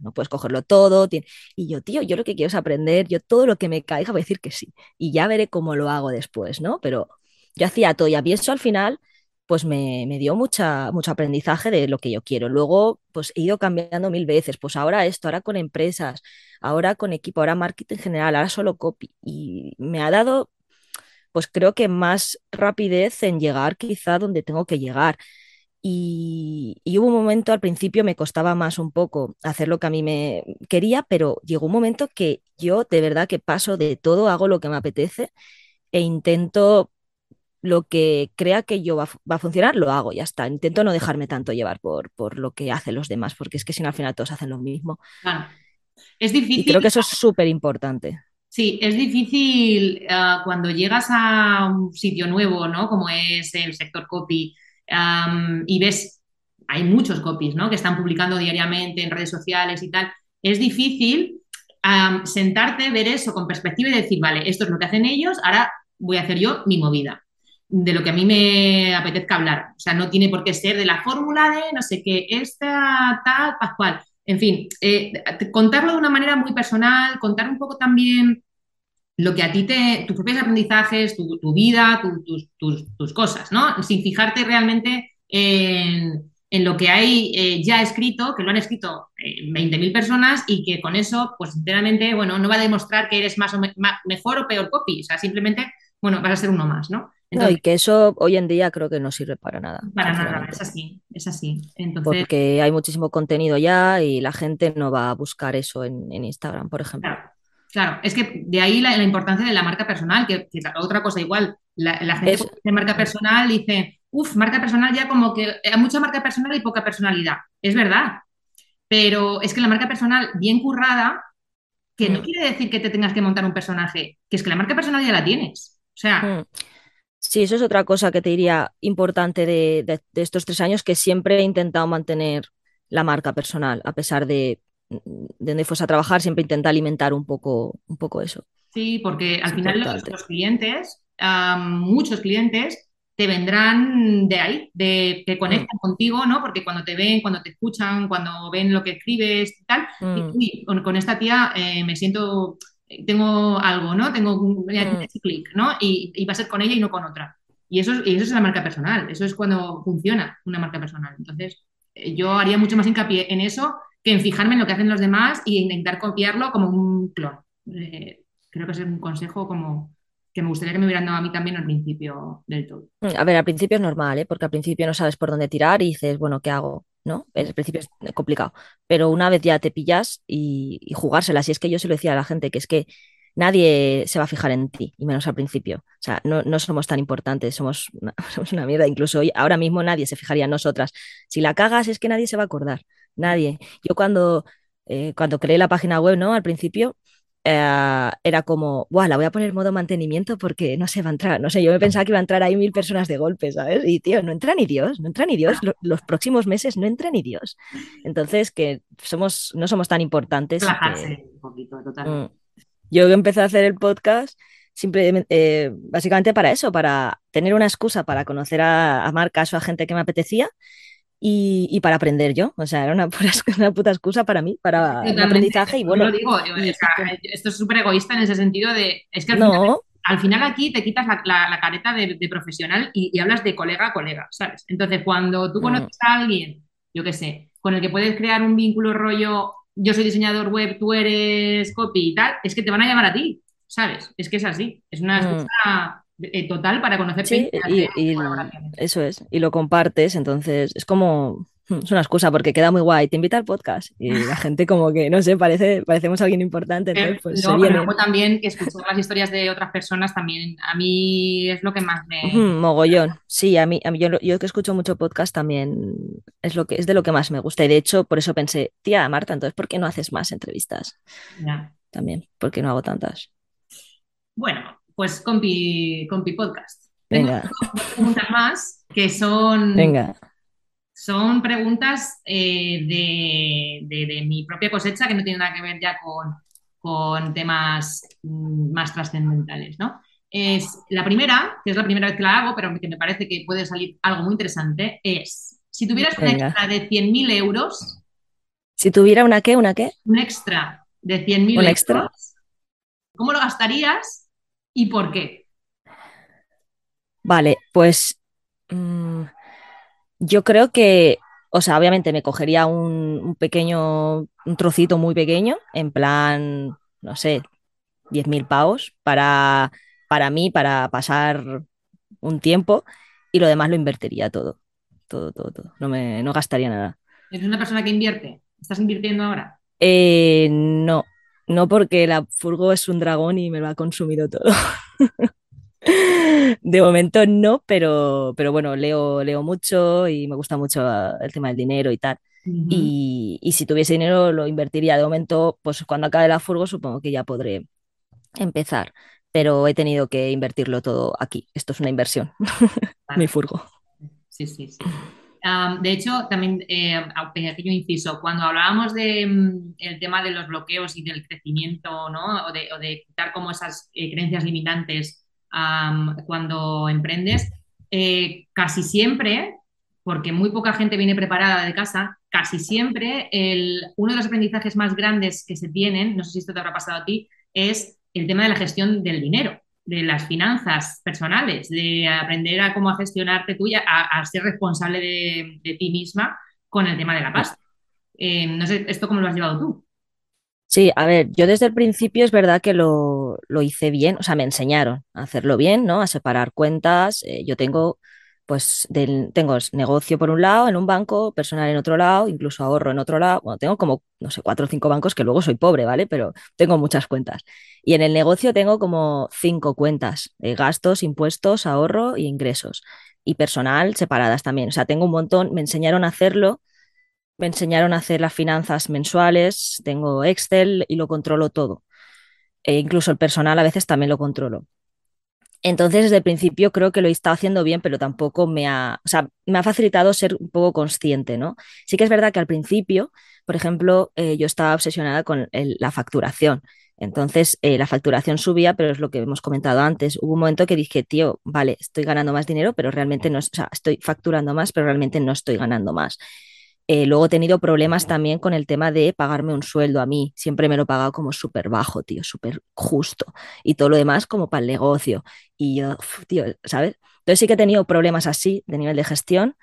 no puedes cogerlo todo. Y yo, tío, yo lo que quiero es aprender, yo todo lo que me caiga voy a decir que sí. Y ya veré cómo lo hago después, ¿no? Pero yo hacía todo y a eso al final pues me, me, dio mucha, mucho aprendizaje de lo que yo quiero. Luego, pues he ido cambiando mil veces, pues ahora esto, ahora con empresas, ahora con equipo, ahora marketing general, ahora solo copy. Y me ha dado, pues creo que más rapidez en llegar quizá donde tengo que llegar. Y, y, hubo un momento, al principio me costaba más un poco hacer lo que a mí me quería, pero llegó un momento que yo de verdad que paso de todo, hago lo que me apetece e intento lo que crea que yo va, va, a funcionar, lo hago, ya está. Intento no dejarme tanto llevar por, por lo que hacen los demás, porque es que si no al final todos hacen lo mismo. Claro. Es difícil. Y creo que eso es súper importante. Sí, es difícil uh, cuando llegas a un sitio nuevo, ¿no? Como es el sector copy, y ves, hay muchos copies, ¿no? Que están publicando diariamente en redes sociales y tal. Es difícil sentarte, ver eso con perspectiva y decir, vale, esto es lo que hacen ellos, ahora voy a hacer yo mi movida de lo que a mí me apetezca hablar. O sea, no tiene por qué ser de la fórmula de no sé qué, esta, tal, pascual. En fin, eh, contarlo de una manera muy personal, contar un poco también lo que a ti te, tus propios aprendizajes, tu, vida, tu, tus, tus, cosas, ¿no? Sin fijarte realmente en, en lo que hay eh, ya escrito, que lo han escrito eh, 20.000 personas y que con eso, pues sinceramente, bueno, no va a demostrar que eres más o mejor o peor copy, o sea, simplemente, bueno, vas a ser uno más, ¿no? Entonces, no, y que eso hoy en día creo que no sirve para nada. Para nada, es así, es así. Entonces, Porque hay muchísimo contenido ya y la gente no va a buscar eso en, en Instagram, por ejemplo. Claro, claro, es que de ahí la, la importancia de la marca personal, que, que otra cosa igual, la, la gente es, de marca personal dice, uff, marca personal ya como que hay mucha marca personal y poca personalidad. Es verdad, pero es que la marca personal bien currada, que mm. no quiere decir que te tengas que montar un personaje, que es que la marca personal ya la tienes. O sea... Mm. Sí, eso es otra cosa que te diría importante de, de, de, estos tres años, que siempre he intentado mantener la marca personal, a pesar de, de donde fuese a trabajar, siempre intenta alimentar un poco, un poco eso. Sí, porque al final los, los, clientes, um, muchos clientes, te vendrán de ahí, de que conectan mm. contigo, ¿no? Porque cuando te ven, cuando te escuchan, cuando ven lo que escribes y tal, mm. y, con, con, esta tía eh, me siento tengo algo, ¿no? Tengo un mm. clic, ¿no? Y, y, va a ser con ella y no con otra. Y eso, y eso es la marca personal, eso es cuando funciona una marca personal. Entonces, eh, yo haría mucho más hincapié en eso que en fijarme en lo que hacen los demás e intentar copiarlo como un clon. Eh, creo que es un consejo como que me gustaría que me hubieran dado a mí también al principio del todo. A ver, al principio es normal, ¿eh? porque al principio no sabes por dónde tirar y dices, bueno, ¿qué hago? ¿No? Al principio es complicado, pero una vez ya te pillas y, y jugársela, si es que yo se lo decía a la gente, que es que nadie se va a fijar en ti, y menos al principio. O sea, no, no somos tan importantes, somos una, *laughs* somos una, mierda. Incluso hoy, ahora mismo nadie se fijaría en nosotras. Si la cagas es que nadie se va a acordar, nadie. Yo cuando, eh, cuando creé la página web, ¿no? Al principio, eh, era como, Buah, la voy a poner modo mantenimiento porque no se va a entrar. No sé, yo me pensaba que iba a entrar ahí mil personas de golpe, ¿sabes? Y tío, no entra ni Dios, no entra ni Dios. Los, los próximos meses no entra ni Dios. Entonces, que somos, no somos tan importantes. Que, un poquito, total. Mm, yo empecé a hacer el podcast simplemente, eh, básicamente para eso, para tener una excusa para conocer a, a marcas o a gente que me apetecía y, y, para aprender yo. O sea, era una, *laughs* pura, una puta excusa para mí, para el aprendizaje. Y bueno, lo digo, y, o sea, esto es súper egoísta en ese sentido de. Es que al, no. final, al final aquí te quitas la, la, la careta de, de profesional y, y, hablas de colega a colega, ¿sabes? Entonces, cuando tú conoces mm. a alguien, yo qué sé, con el que puedes crear un vínculo rollo, yo soy diseñador web, tú eres copy y tal, es que te van a llamar a ti, ¿sabes? Es que es así. Es una excusa. Eh, total para conocer sí, y, y eso es, y lo compartes, entonces es como hmm, es una excusa porque queda muy guay, te invita al podcast y la *laughs* gente como que, no sé, parece, parecemos alguien importante. Entonces, pues, no, pero luego también que escuchar las historias de otras personas también, a mí es lo que más me... Mogollón, sí, a mí, a mí yo, yo, que escucho mucho podcast también es, lo que, es de lo que más me gusta y de hecho por eso pensé, tía Marta, entonces ¿por qué no haces más entrevistas? Ya. También, ¿por qué no hago tantas? Bueno, pues Compi, Compi Podcast. Venga. Tengo dos preguntas más que son, Venga. son preguntas eh, de, de, de, mi propia cosecha que no tienen nada que ver ya con, con temas mm, más trascendentales, ¿no? es la primera, que es la primera vez que la hago, pero que me parece que puede salir algo muy interesante, es si tuvieras un Venga. extra de 100.000 euros, Si tuviera una qué, una qué, un extra de 100.000 un euros, extra. ¿cómo lo gastarías y por qué? Vale, pues mm, yo creo que, o sea, obviamente me cogería un, un pequeño, un trocito muy pequeño, en plan, no sé, 10.000 pavos para, para mí, para pasar un tiempo, y lo demás lo invertiría todo, todo, todo, todo. No me, no gastaría nada. ¿Eres una persona que invierte? ¿Estás invirtiendo ahora? Eh, no, no porque la furgo es un dragón y me lo ha consumido todo. *laughs* De momento no, pero, pero bueno, leo, leo mucho y me gusta mucho ah, el tema del dinero y tal. Y, y si tuviese dinero lo invertiría. De momento, pues cuando acabe la furgo supongo que ya podré empezar, pero he tenido que invertirlo todo aquí. Esto es una inversión, *laughs* mi furgo. Sí, sí, sí. De hecho, también, eh, pequeño inciso, cuando hablábamos de, mm, tema de los bloqueos y del crecimiento, ¿no? O de, o de quitar como esas eh, creencias limitantes cuando emprendes, eh, casi siempre, porque muy poca gente viene preparada de casa, casi siempre el, uno de los aprendizajes más grandes que se tienen, no sé si esto te habrá pasado a ti, es el tema de la gestión del dinero de las finanzas personales, de aprender a cómo a gestionarte tú y a, a ser responsable de, de, ti misma con el tema de la pasta. Eh, no sé, ¿esto cómo lo has llevado tú? Sí, a ver, yo desde el principio es verdad que lo, lo hice bien, o sea, me enseñaron a hacerlo bien, ¿no? A separar cuentas. Eh, yo tengo, pues, tengo negocio por un lado, en un banco, personal en otro lado, incluso ahorro en otro lado. Bueno, tengo como, no sé, cuatro o cinco bancos que luego soy pobre, ¿vale? Pero tengo muchas cuentas. Y en el negocio tengo como cinco cuentas, gastos, impuestos, ahorro y ingresos. Y personal separadas también. O sea, tengo un montón, me enseñaron a hacerlo me enseñaron a hacer las finanzas mensuales, tengo Excel y lo controlo todo. E incluso el personal a veces también lo controlo. Entonces, desde el principio creo que lo he estado haciendo bien, pero tampoco me ha, o sea, me ha facilitado ser un poco consciente, ¿no? Sí que es verdad que al principio, por ejemplo, eh, yo estaba obsesionada con la facturación. Entonces, eh, la facturación subía, pero es lo que hemos comentado antes. Hubo un momento que dije, tío, vale, estoy ganando más dinero, pero realmente no, o sea, estoy facturando más, pero realmente no estoy ganando más. Eh, luego he tenido problemas también con el tema de pagarme un sueldo a mí. Siempre me lo he pagado como súper bajo, tío, súper justo. Y todo lo demás como para el negocio. Y yo, uf, tío, ¿sabes? Entonces sí que he tenido problemas así de nivel de gestión.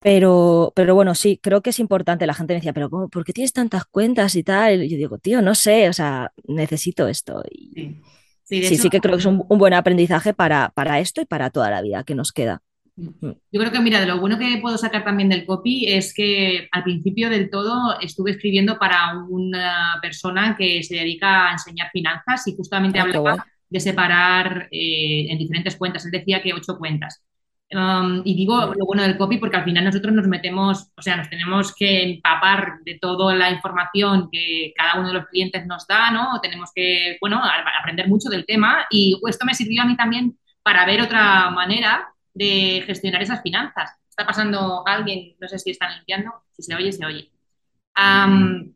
Pero, pero bueno, sí, creo que es importante. La gente me decía, pero ¿cómo, ¿por qué tienes tantas cuentas y tal? Y yo digo, tío, no sé, o sea, necesito esto. Y Sí, sí de sí, hecho, sí que creo que es un, un buen aprendizaje para, para esto y para toda la vida que nos queda. Mm, Yo creo que, mira, de lo bueno que puedo sacar también del copy es que al principio del todo estuve escribiendo para una persona que se dedica a enseñar finanzas y justamente Ah, hablaba guay. de separar eh, en diferentes cuentas. Él decía que ocho cuentas. Um, y digo lo bueno del copy porque al final nosotros nos metemos, o sea, nos tenemos que empapar de toda la información que cada uno de los clientes nos da, ¿no? Tenemos que, bueno, aprender mucho del tema y esto me sirvió a mí también para ver otra manera de gestionar esas finanzas. Está pasando alguien, no sé si están limpiando, si se oye, se oye. Am,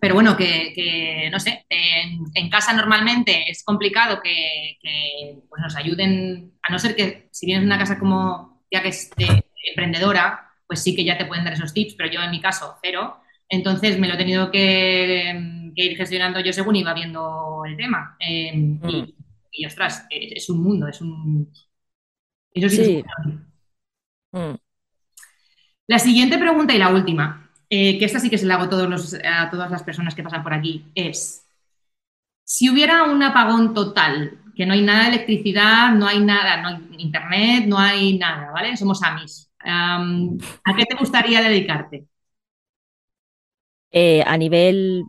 pero bueno, que, que, no sé, en, en casa normalmente es complicado que, que, pues nos ayuden, a no ser que si vienes una casa como ya que es de emprendedora, pues sí que ya te pueden dar esos tips, pero yo en mi caso cero. Entonces me lo he tenido que, que ir gestionando yo según iba viendo el tema. Eh, mm. y, y, ostras, es, es, un mundo, es un... Eso sí Sí. mm. La siguiente pregunta y la última, eh, que esta sí que se la hago a, todos los, a todas las personas que pasan por aquí, es, si hubiera un apagón total, que no hay nada de electricidad, no hay nada, no hay internet, no hay nada, ¿vale? Somos amis. Um, ¿A qué te gustaría dedicarte? Eh, a nivel,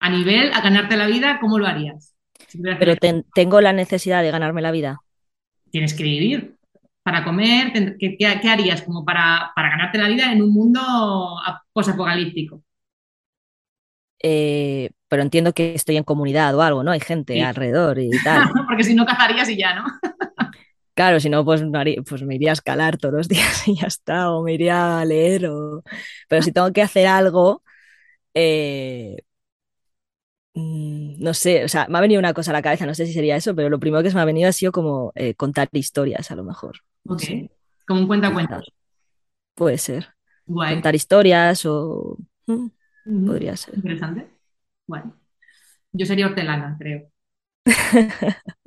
A nivel, a ganarte la vida, ¿cómo lo harías? Si pero ten- tengo la necesidad de ganarme la vida. Tienes que vivir para comer, ¿qué, harías como para, para ganarte la vida en un mundo posapocalíptico? Eh, pero entiendo que estoy en comunidad o algo, ¿no? Hay gente Sí, alrededor y *laughs* tal. porque si no cazarías y ya, ¿no? Claro, si no, pues, pues me iría a escalar todos los *laughs* días y ya está, o me iría a leer, o... pero si tengo que hacer algo, eh, no sé, o sea, me ha venido una cosa a la cabeza, no sé si sería eso, pero lo primero que se me ha venido ha sido como eh, contar historias, a lo mejor. No Ok. sé, Como un quizás. cuentacuentos. Puede ser. Guay. Contar historias o... mm, podría ser. Interesante. Bueno, yo sería hortelana, creo. *laughs*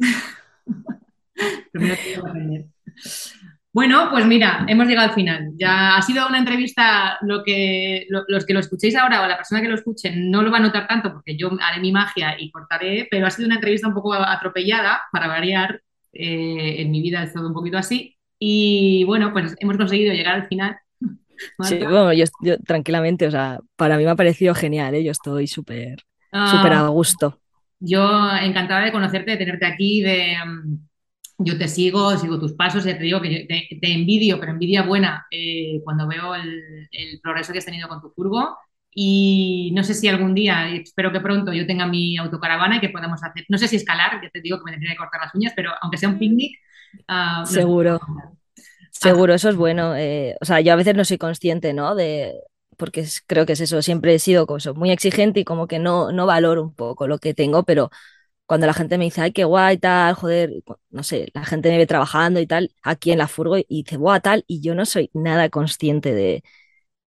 *laughs* Primero tengo que aprender. Bueno, pues mira, hemos llegado al final. Ya ha sido una entrevista, lo que, lo- los que lo escuchéis ahora o la persona que lo escuche no lo va a notar tanto porque yo haré mi magia y cortaré, pero ha sido una entrevista un poco atropellada para variar. Eh, en mi vida es todo un poquito así. Y bueno, pues hemos conseguido llegar al final, *laughs* Sí, bueno, yo, yo tranquilamente, o sea, para mí me ha parecido genial, ¿eh? Yo estoy súper, súper Ah, a gusto. Yo encantada de conocerte, de tenerte aquí, de mm, yo te sigo, sigo tus pasos, ya te digo que te, envidio, pero envidia buena eh, cuando veo el, progreso que has tenido con tu furgo. Y no sé si algún día, espero que pronto, yo tenga mi autocaravana y que podamos hacer, no sé si escalar, ya te digo que me tendría que cortar las uñas, pero aunque sea un picnic, ah, Seguro, seguro, eso es bueno. eh, o sea, yo a veces no soy consciente, ¿no? De, porque es- creo que es eso, siempre he sido como muy exigente y como que no, no valoro un poco lo que tengo, pero cuando la gente me dice, ay, qué guay, tal, joder, no sé, la gente me ve trabajando y tal, aquí en la furgo y dice, guau, tal, y yo no soy nada consciente de,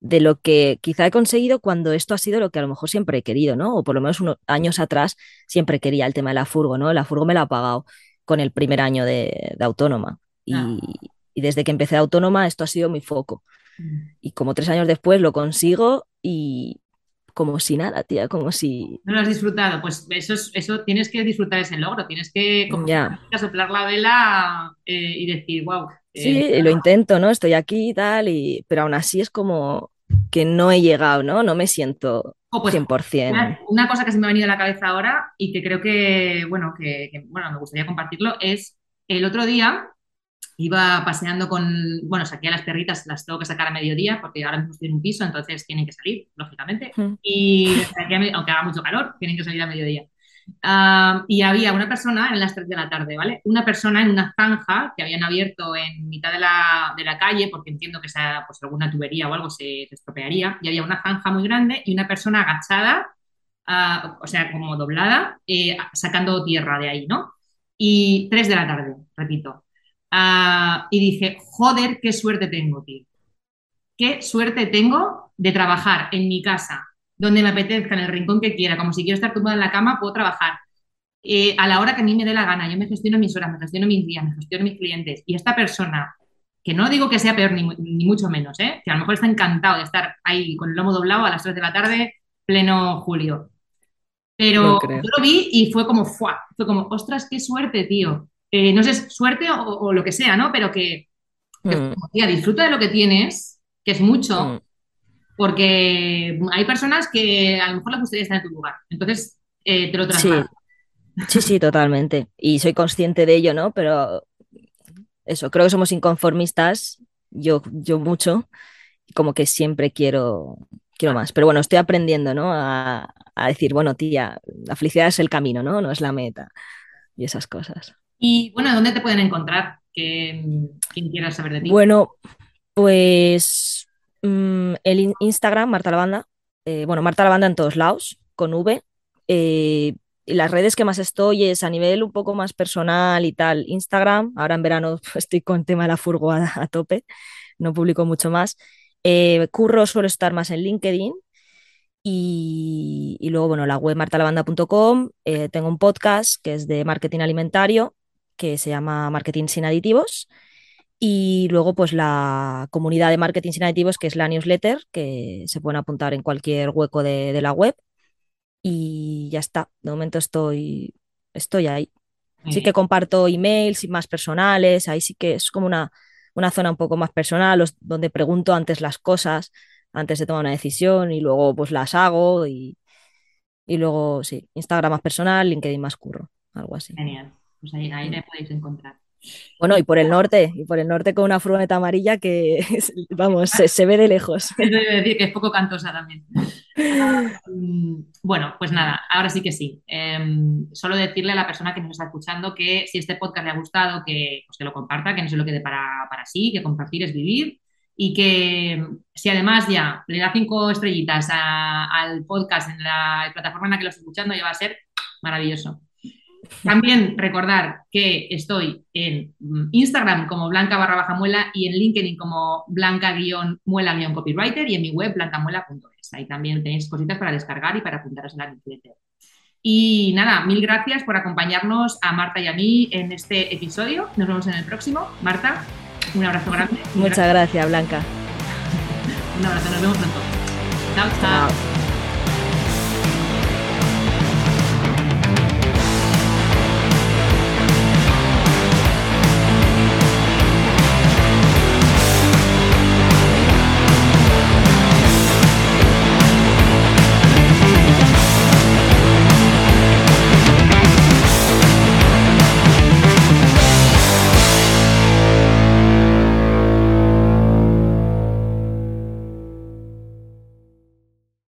de lo que quizá he conseguido cuando esto ha sido lo que a lo mejor siempre he querido, ¿no? O por lo menos unos años atrás siempre quería el tema de la furgo, ¿no? La furgo me la ha pagado con el primer año de, de autónoma ah, y, y desde que empecé autónoma esto ha sido mi foco. mm. Y como tres años después lo consigo y como si nada, tía, como si no lo has disfrutado, pues eso, es- eso tienes que disfrutar ese logro, tienes que, como ya. soplar la vela eh, y decir, wow, Sí, lo intento, ¿no? Estoy aquí y tal, y... pero aún así es como que no he llegado, ¿no? No me siento Oh, pues 100%. una, una cosa que se me ha venido a la cabeza ahora y que creo que, bueno, que, que, bueno, me gustaría compartirlo es el otro día iba paseando con, bueno, saqué a las perritas, las tengo que sacar a mediodía porque ahora mismo estoy en un piso, entonces tienen que salir, lógicamente. Mm, Y aunque haga mucho calor, tienen que salir a mediodía. Y había una persona en las 3 de la tarde, ¿vale? Una persona en una zanja que habían abierto en mitad de la, de la calle, porque entiendo que sea, pues, alguna tubería o algo se, se estropearía, y había una zanja muy grande y una persona agachada, ah, o sea, como doblada, eh, sacando tierra de ahí, ¿no? Y 3 de la tarde, repito. Ah, y dije, joder, qué suerte tengo, tío. Qué suerte tengo de trabajar en mi casa, donde me apetezca, en el rincón que quiera, como si quiero estar tumbada en la cama, puedo trabajar eh, a la hora que a mí me dé la gana. Yo me gestiono mis horas, me gestiono mis días, me gestiono mis clientes. Y esta persona, que no digo que sea peor ni, ni mucho menos, ¿eh? que a lo mejor está encantado de estar ahí con el lomo doblado a las 3 de la tarde, pleno julio. Pero yo lo vi y fue como, ¡fua! Fue como, ostras, qué suerte, tío. Eh, no sé, suerte o, o, lo que sea, ¿no? Pero que, Mm, tía, disfruta de lo que tienes, que es mucho, mm. porque hay personas que a lo mejor les gustaría estar en tu lugar. Entonces, eh, te lo traslado. Sí, sí, sí, totalmente. Y soy consciente de ello, ¿no? Pero eso, creo que somos inconformistas, yo, yo mucho, como que siempre quiero, quiero más. Pero bueno, estoy aprendiendo, ¿no? A, a decir, bueno, tía, la felicidad es el camino, ¿no? No es la meta y esas cosas. Y bueno, ¿dónde te pueden encontrar? Que, quien quiera saber de ti. Bueno, pues mm, el in- Instagram, Marta Lavanda, eh, bueno, Marta Lavanda en todos lados, con V. eh, y las redes que más estoy es a nivel un poco más personal y tal, Instagram. Ahora en verano *laughs* estoy con tema de la furgo a, tope, no publico mucho más. Eh, curro suelo estar más en LinkedIn y, y luego, bueno, la web martalavanda.com. eh, tengo un podcast que es de marketing alimentario que se llama Marketing sin aditivos. Y luego, pues la comunidad de marketing sin aditivos, que es la newsletter, que se pueden apuntar en cualquier hueco de, de la web. Y ya está. De momento estoy, estoy ahí. Muy Sí bien. que comparto emails y más personales. Ahí sí que es como una, una zona un poco más personal, los- donde pregunto antes las cosas, antes de tomar una decisión, y luego pues las hago. Y, y luego, sí, Instagram más personal, LinkedIn más curro, algo así. Genial. Pues ahí, ahí Mm. me podéis encontrar. Bueno, y por el norte, y por el norte con una furgoneta amarilla que, *laughs* vamos, se, se ve de lejos. *laughs* Eso debe decir que es poco cantosa también. *laughs* Mm, Bueno, pues nada, ahora sí que sí. Em, solo decirle a la persona que nos está escuchando que si este podcast le ha gustado, que, pues que lo comparta, que no se lo quede para, para sí, que compartir es vivir y que si además ya le da cinco estrellitas al podcast en la plataforma en la que lo estoy escuchando, ya va a ser maravilloso. También recordar que estoy en Instagram como blanca barra baja muela y en LinkedIn como blanca guion muela guion copywriter y en mi web blancamuela.es. Ahí también tenéis cositas para descargar y para apuntaros en la newsletter. Y nada, mil gracias por acompañarnos a Marta y a mí en este episodio. Nos vemos en el próximo. Marta, un abrazo grande. Muchas gracias, Blanca. *laughs* un abrazo, nos vemos pronto. chao. chao.